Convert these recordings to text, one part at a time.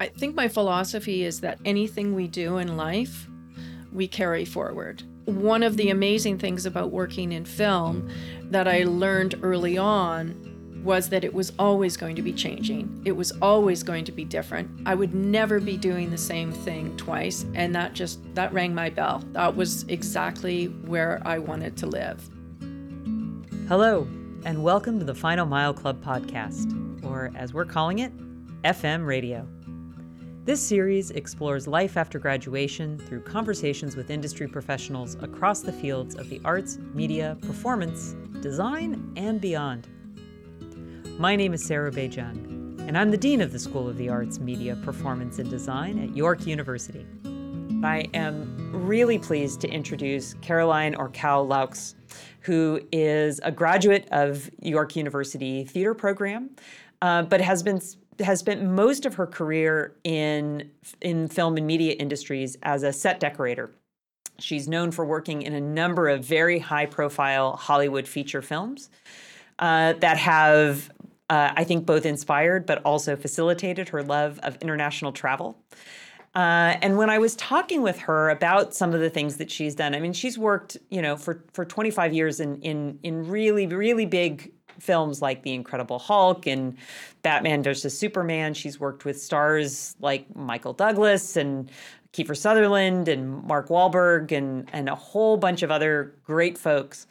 I think my philosophy is that anything we do in life, we carry forward. One of the amazing things about working in film that I learned early on was that it was always going to be changing. It was always going to be different. I would never be doing the same thing twice, and that just that rang my bell. That was exactly where I wanted to live. Hello, and welcome to the Final Mile Club podcast, or as we're calling it, FM radio. This series explores life after graduation through conversations with industry professionals across the fields of the arts, media, performance, design, and beyond. My name is Sarah Bay-Cheng, and I'm the Dean of the School of the Arts, Media, Performance, and Design at York University. I am really pleased to introduce Carolyn Orcal Loucks, who is a graduate of York University theater program, uh, but has been has spent most of her career in in film and media industries as a set decorator. She's known for working in a number of very high profile Hollywood feature films uh, that have, uh, I think, both inspired but also facilitated her love of international travel. Uh, and when I was talking with her about some of the things that she's done, I mean, she's worked, you know, for for 25 years in in in really really big films like The Incredible Hulk and Batman vs. Superman. She's worked with stars like Michael Douglas and Kiefer Sutherland and Mark Wahlberg and, and a whole bunch of other great folks.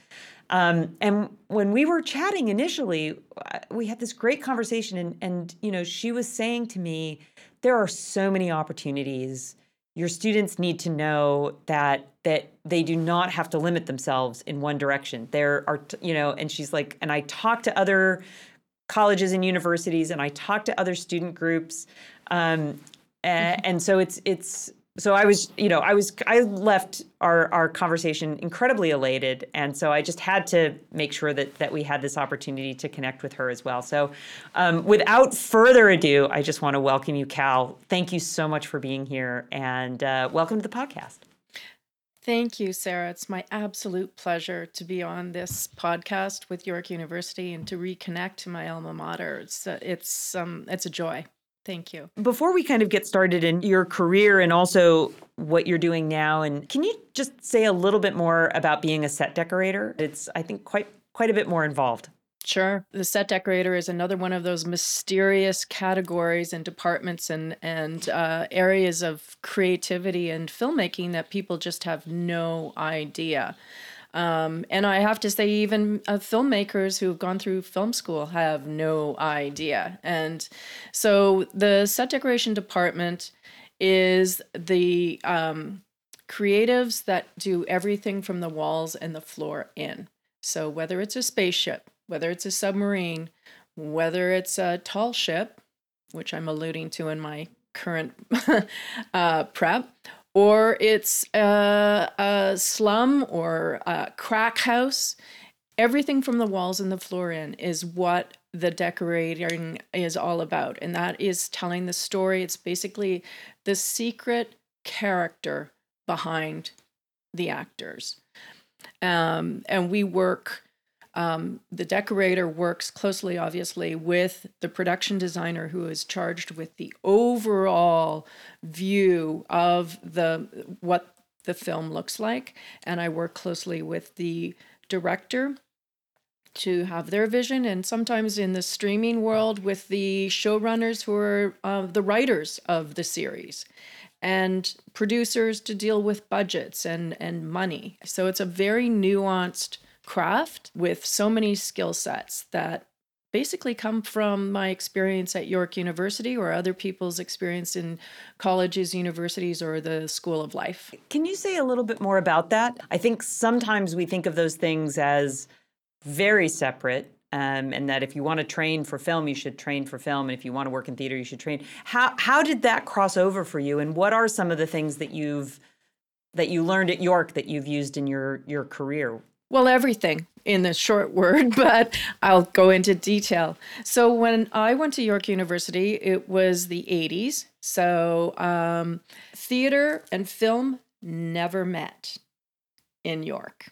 Um, and when we were chatting initially, uh, we had this great conversation, and, and you know, she was saying to me, there are so many opportunities your students need to know that that they do not have to limit themselves in one direction. There are you know and she's like and i talk to other colleges and universities and i talk to other student groups um, and, and so it's it's so I was, you know, I was, I left our our conversation incredibly elated, and so I just had to make sure that that we had this opportunity to connect with her as well. So, um, without further ado, I just want to welcome you, Cal. Thank you so much for being here, and uh, welcome to the podcast. Thank you, Sarah. It's my absolute pleasure to be on this podcast with York University and to reconnect to my alma mater. It's uh, it's um it's a joy. Thank you. Before we kind of get started in your career and also what you're doing now, and can you just say a little bit more about being a set decorator? It's, I think, quite quite a bit more involved. Sure. The set decorator is another one of those mysterious categories and departments and and uh, areas of creativity and filmmaking that people just have no idea. Um, and I have to say, even uh, filmmakers who've gone through film school have no idea. And so the set decoration department is the um, creatives that do everything from the walls and the floor in. So whether it's a spaceship, whether it's a submarine, whether it's a tall ship, which I'm alluding to in my current uh, prep, or it's a, a slum or a crack house. Everything from the walls and the floor in is what the decorating is all about. And that is telling the story. It's basically the secret character behind the actors. Um, and we work um, the decorator works closely, obviously, with the production designer who is charged with the overall view of the what the film looks like, and I work closely with the director to have their vision, and sometimes in the streaming world with the showrunners who are uh, the writers of the series and producers to deal with budgets and and money. So it's a very nuanced craft with so many skill sets that basically come from my experience at York University or other people's experience in colleges, universities, or the school of life. Can you say a little bit more about that? I think sometimes we think of those things as very separate. Um, and that if you want to train for film, you should train for film, and if you want to work in theater, you should train. How how did that cross over for you, and what are some of the things that you've that you learned at York that you've used in your your career? Well, everything in a short word, but I'll go into detail. So, when I went to York University, it was the 80s. So, um, theater and film never met in York.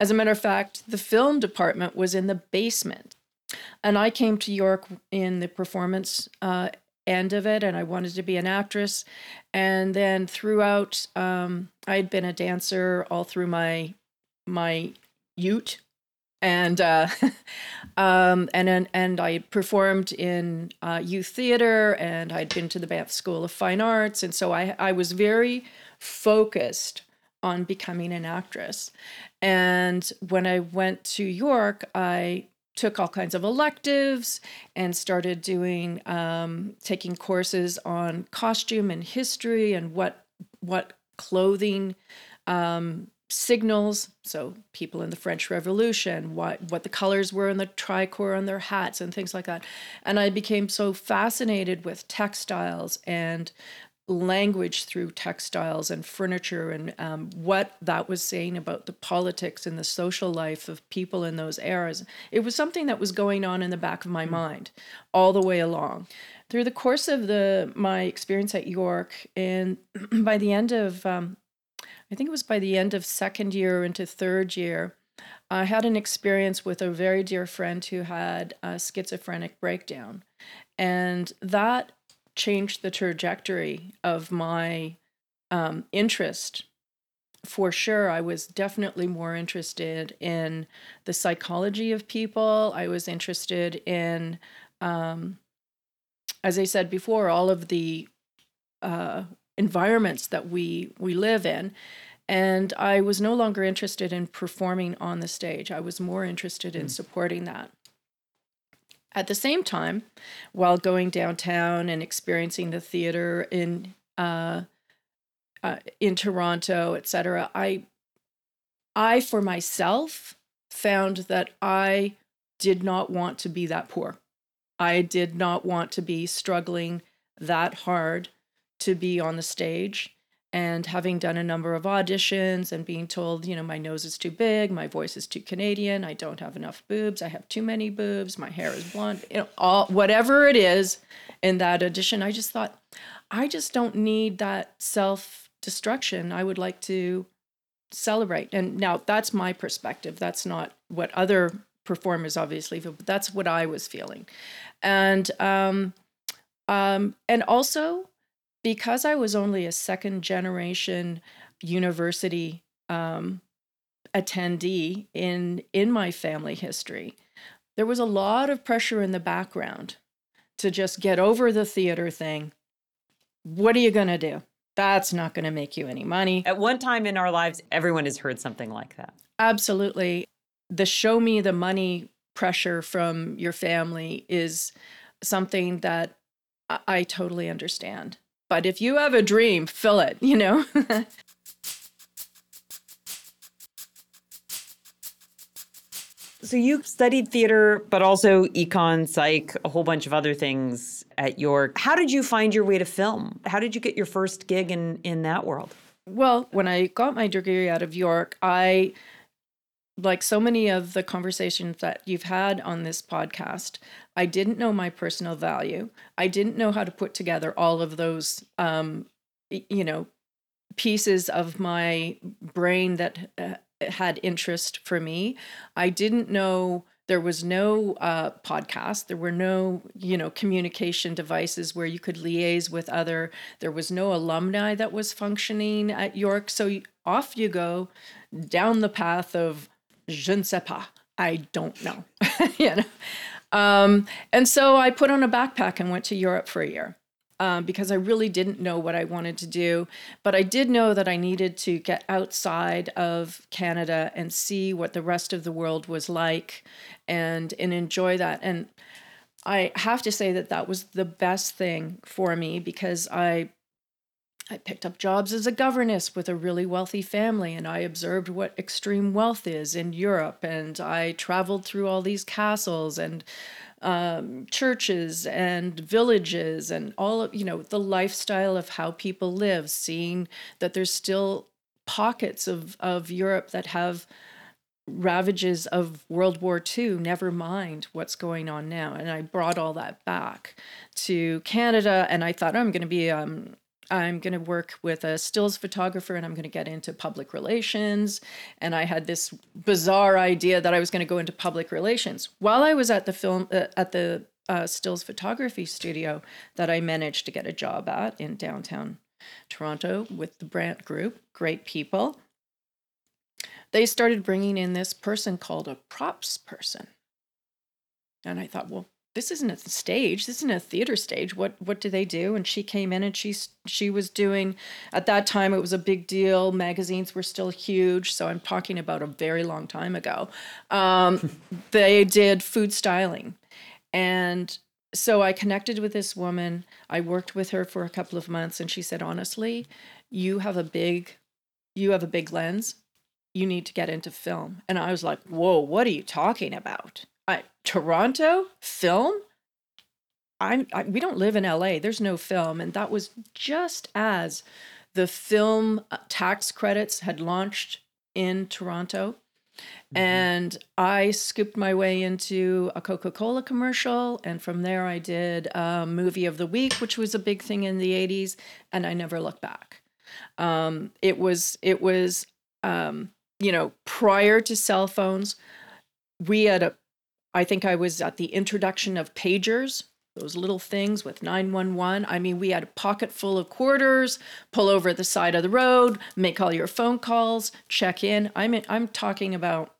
As a matter of fact, the film department was in the basement. And I came to York in the performance uh, end of it, and I wanted to be an actress. And then throughout, um, I had been a dancer all through my my ute and uh, um, and and and I performed in uh, youth theater, and I'd been to the Banff School of Fine Arts, and so I I was very focused on becoming an actress. And when I went to York, I took all kinds of electives and started doing um, taking courses on costume and history and what what clothing um, signals so people in the french revolution what what the colors were in the tricolor on their hats and things like that and i became so fascinated with textiles and language through textiles and furniture and um, what that was saying about the politics and the social life of people in those eras. It was something that was going on in the back of my mm. mind all the way along. Through the course of the my experience at York, and by the end of, um, I think it was by the end of second year into third year, I had an experience with a very dear friend who had a schizophrenic breakdown. And that changed the trajectory of my um, interest. For sure, I was definitely more interested in the psychology of people. I was interested in, um, as I said before, all of the uh, environments that we we live in. And I was no longer interested in performing on the stage. I was more interested in mm. supporting that. At the same time, while going downtown and experiencing the theater in uh, uh, in Toronto, etc., I I for myself found that I did not want to be that poor. I did not want to be struggling that hard to be on the stage and having done a number of auditions and being told, you know, my nose is too big, my voice is too Canadian, I don't have enough boobs, I have too many boobs, my hair is blonde, you know, all whatever it is in that audition, I just thought, I just don't need that self destruction. I would like to celebrate. And now that's my perspective. That's not what other performers obviously feel, but that's what I was feeling. And um um and also because I was only a second generation university um, attendee in in my family history, there was a lot of pressure in the background to just get over the theater thing. What are you going to do? That's not going to make you any money. At one time in our lives, everyone has heard something like that. Absolutely. The show me the money pressure from your family is something that I totally understand. But if you have a dream, fill it, you know? so you studied theater, but also econ, psych, a whole bunch of other things at York. How did you find your way to film? How did you get your first gig in, in that world? Well, when I got my degree out of York, I like so many of the conversations that you've had on this podcast, I didn't know my personal value. I didn't know how to put together all of those, um, you know, pieces of my brain that uh, had interest for me. I didn't know there was no uh, podcast there were no you know communication devices where you could liaise with other there was no alumni that was functioning at york so off you go down the path of je ne sais pas. I don't know. you know? Um, and so I put on a backpack and went to Europe for a year. Um, because I really didn't know what I wanted to do. But I did know that I needed to get outside of Canada and see what the rest of the world was like and, and enjoy that. And I have to say that that was the best thing for me because I I picked up jobs as a governess with a really wealthy family, and I observed what extreme wealth is in Europe. And I traveled through all these castles and um, churches and villages and all of, you know, the lifestyle of how people live, seeing that there's still pockets of, of Europe that have ravages of World War II, never mind what's going on now. And I brought all that back to Canada, and I thought oh, I'm going to be um, I'm going to work with a stills photographer and I'm going to get into public relations. And I had this bizarre idea that I was going to go into public relations. While I was at the film, uh, at the uh, stills photography studio that I managed to get a job at in downtown Toronto with the Brandt Group. Great people. They started bringing in this person called a props person. And I thought, well, this isn't a stage. This isn't a theater stage. What what do they do? And she came in and she she was doing at that time it was a big deal. Magazines were still huge, so I'm talking about a very long time ago. Um, they did food styling, and so I connected with this woman. I worked with her for a couple of months, and she said, honestly, you have a big you have a big lens. You need to get into film. And I was like, whoa, what are you talking about? Toronto film. I'm I, we don't live in LA. There's no film, and that was just as the film uh, tax credits had launched in Toronto. Mm-hmm. And I scooped my way into a Coca Cola commercial. And from there, I did a movie of the week, which was a big thing in the 80s. And I never looked back. Um, it was, it was, um, you know, prior to cell phones, we had a I think I was at the introduction of pagers, those little things with 911. I mean, we had a pocket full of quarters, pull over the side of the road, make all your phone calls, check in. I'm in, I'm talking about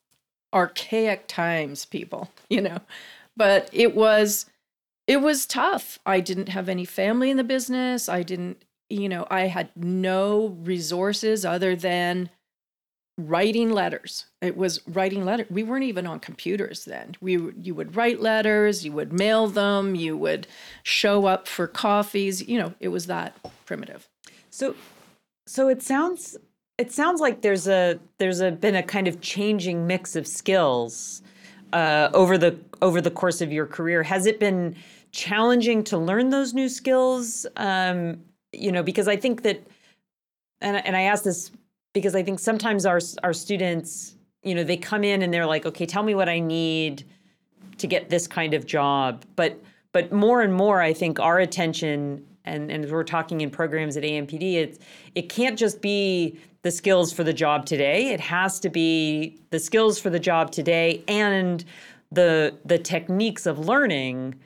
archaic times, people, you know. But it was it was tough. I didn't have any family in the business. I didn't, you know, I had no resources other than writing letters. It was writing letters. We weren't even on computers then. We you would write letters, you would mail them, you would show up for coffees. You know, it was that primitive. So, so it sounds it sounds like there's a there's a been a kind of changing mix of skills uh, over the over the course of your career. Has it been challenging to learn those new skills? Um, you know, because I think that, and and I asked this because I think sometimes our our students, you know, they come in and they're like, okay, tell me what I need to get this kind of job. But but more and more, I think our attention and and we're talking in programs at AMPD, it's it can't just be the skills for the job today. It has to be the skills for the job today and the the techniques of learning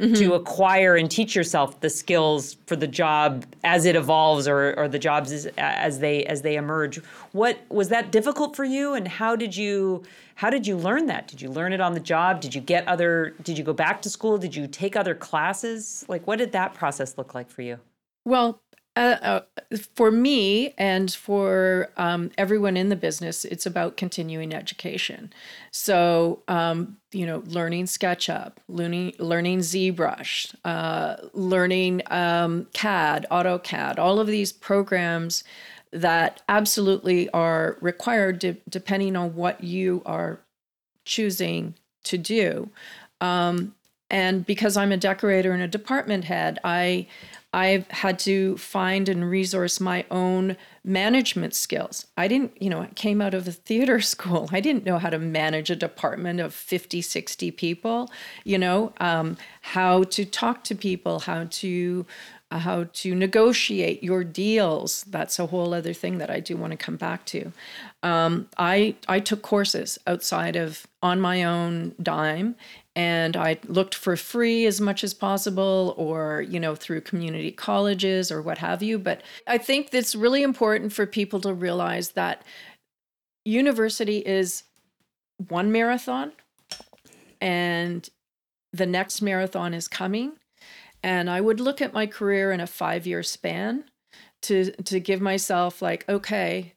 mm-hmm. to acquire and teach yourself the skills for the job as it evolves or, or the jobs as, as they as they emerge. What was that difficult for you? And how did you how did you learn that? Did you learn it on the job? Did you get other did you go back to school? Did you take other classes? Like what did that process look like for you? Well uh, uh, for me and for um, everyone in the business, it's about continuing education. So, um, you know, learning SketchUp, learning, learning ZBrush, uh, learning um, CAD, AutoCAD, all of these programs that absolutely are required de- depending on what you are choosing to do. Um, and because I'm a decorator and a department head, I I've had to find and resource my own management skills. I didn't, you know, I came out of a theater school. I didn't know how to manage a department of 50, 60 people, you know, um, how to talk to people, how to how to negotiate your deals. That's a whole other thing that I do want to come back to. Um, I I took courses outside of on my own dime and I looked for free as much as possible or you know through community colleges or what have you but I think it's really important for people to realize that university is one marathon and the next marathon is coming and I would look at my career in a 5-year span to to give myself like okay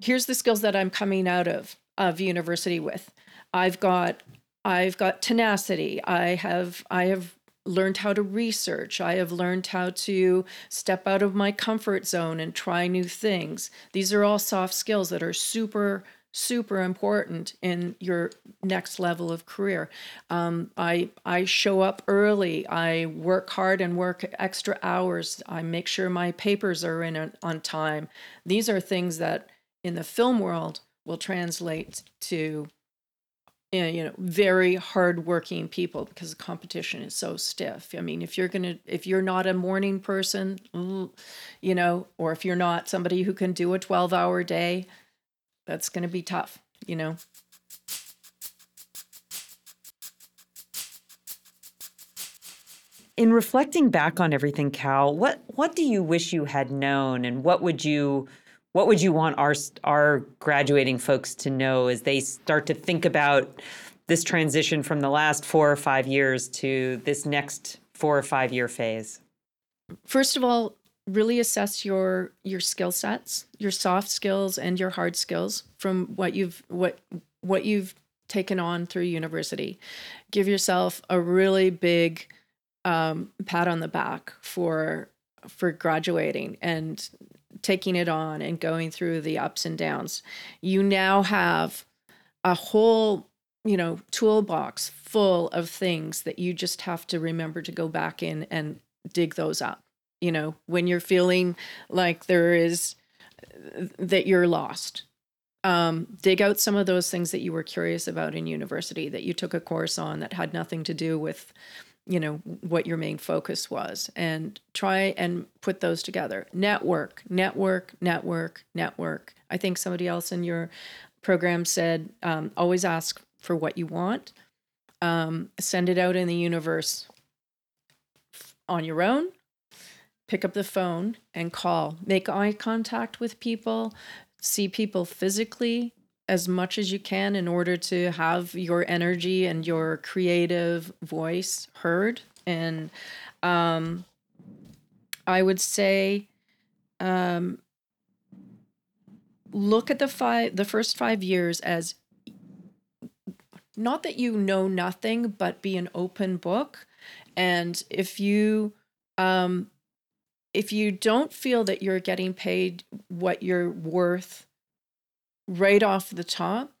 here's the skills that I'm coming out of of university with I've got I've got tenacity. I have I have learned how to research. I have learned how to step out of my comfort zone and try new things. These are all soft skills that are super super important in your next level of career. Um, I I show up early. I work hard and work extra hours. I make sure my papers are in on time. These are things that in the film world will translate to you know very hardworking people because the competition is so stiff i mean if you're gonna if you're not a morning person you know or if you're not somebody who can do a 12 hour day that's gonna be tough you know in reflecting back on everything, Cal, what what do you wish you had known, and what would you what would you want our our graduating folks to know as they start to think about this transition from the last four or five years to this next four or five year phase? First of all, really assess your your skill sets, your soft skills and your hard skills from what you've what what you've taken on through university. Give yourself a really big um, pat on the back for for graduating and taking it on and going through the ups and downs. You now have a whole you know toolbox full of things that you just have to remember to go back in and dig those up you know when you're feeling like there is that you're lost. Um, dig out some of those things that you were curious about in university that you took a course on that had nothing to do with you know what your main focus was. And try and put those together. Network network network network. I think somebody else in your program said um, always ask for what you want. Um, send it out in the universe on your own pick up the phone and call make eye contact with people see people physically as much as you can in order to have your energy and your creative voice heard. And um, I would say, um, look at the five, the first five years as not that you know nothing, but be an open book. And if you, um, if you don't feel that you're getting paid what you're worth right off the top,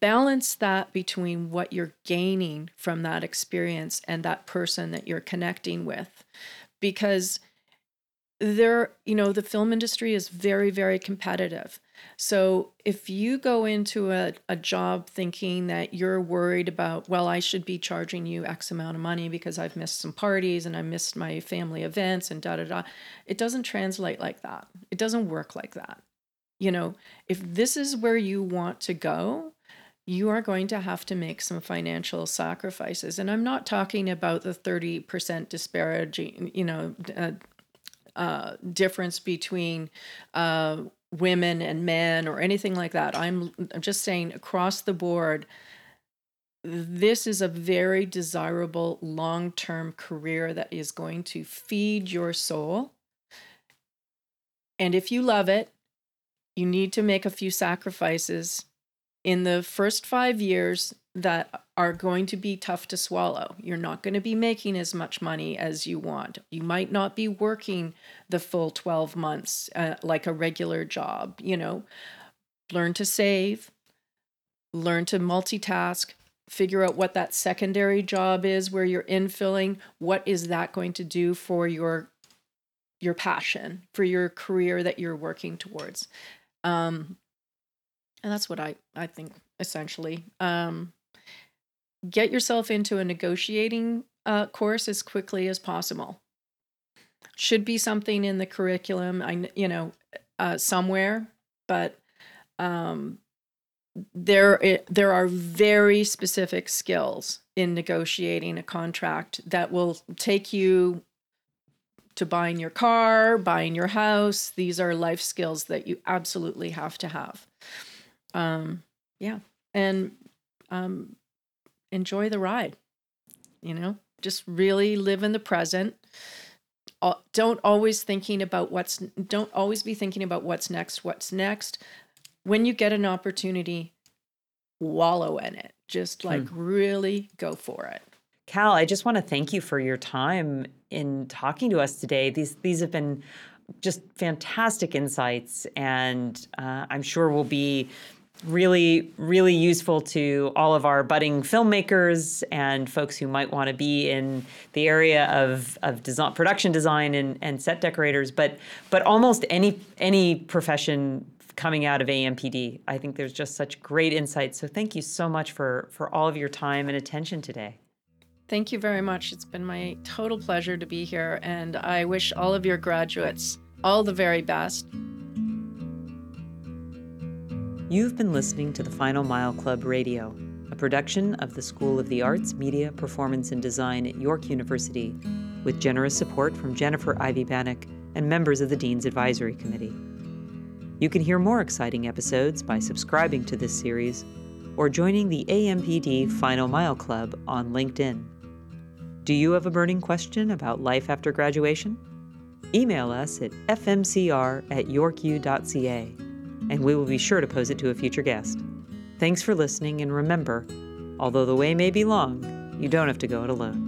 balance that between what you're gaining from that experience and that person that you're connecting with. Because there, you know, the film industry is very, very competitive. So if you go into a, a job thinking that you're worried about, well, I should be charging you X amount of money because I've missed some parties and I missed my family events and da da da, it doesn't translate like that. It doesn't work like that you know, if this is where you want to go, you are going to have to make some financial sacrifices. And I'm not talking about the 30% disparity, you know, uh, uh, difference between uh, women and men or anything like that. I'm, I'm just saying across the board, this is a very desirable long term career that is going to feed your soul. And if you love it, you need to make a few sacrifices in the first five years that are going to be tough to swallow. You're not going to be making as much money as you want. You might not be working the full 12 months uh, like a regular job, you know. Learn to save, learn to multitask, figure out what that secondary job is where you're infilling. What is that going to do for your your passion, for your career that you're working towards? Um, and that's what I, I think essentially. Um, get yourself into a negotiating uh, course as quickly as possible. Should be something in the curriculum, I you know, uh, somewhere, but um, there there are very specific skills in negotiating a contract that will take you to buying your car, buying your house. These are life skills that you absolutely have to have. Um, yeah. And um, enjoy the ride, you know, just really live in the present. Don't always thinking about what's, don't always be thinking about what's next, what's next. When you get an opportunity, wallow in it. Just like hmm. really go for it. Cal, I just want to thank you for your time in talking to us today. These these have been just fantastic insights, and uh, I'm sure we'll be really really useful to all of our budding filmmakers and folks who might want to be in the area of, of design, production design and, and set decorators but but almost any any profession coming out of AMPD I think there's just such great insight. so thank you so much for for all of your time and attention today Thank you very much. It's been my total pleasure to be here, and I wish all of your graduates all the very best. You've been listening to the Final Mile Club Radio, a production of the School of the Arts, Media, Performance, and Design at York University with generous support from Jennifer Ivey Bannock and members of the Dean's Advisory Committee. You can hear more exciting episodes by subscribing to this series or joining the AMPD Final Mile Club on LinkedIn. Do you have a burning question about life after graduation? Email us at fmcr at yorku.ca and we will be sure to pose it to a future guest. Thanks for listening, and remember, although the way may be long, you don't have to go it alone.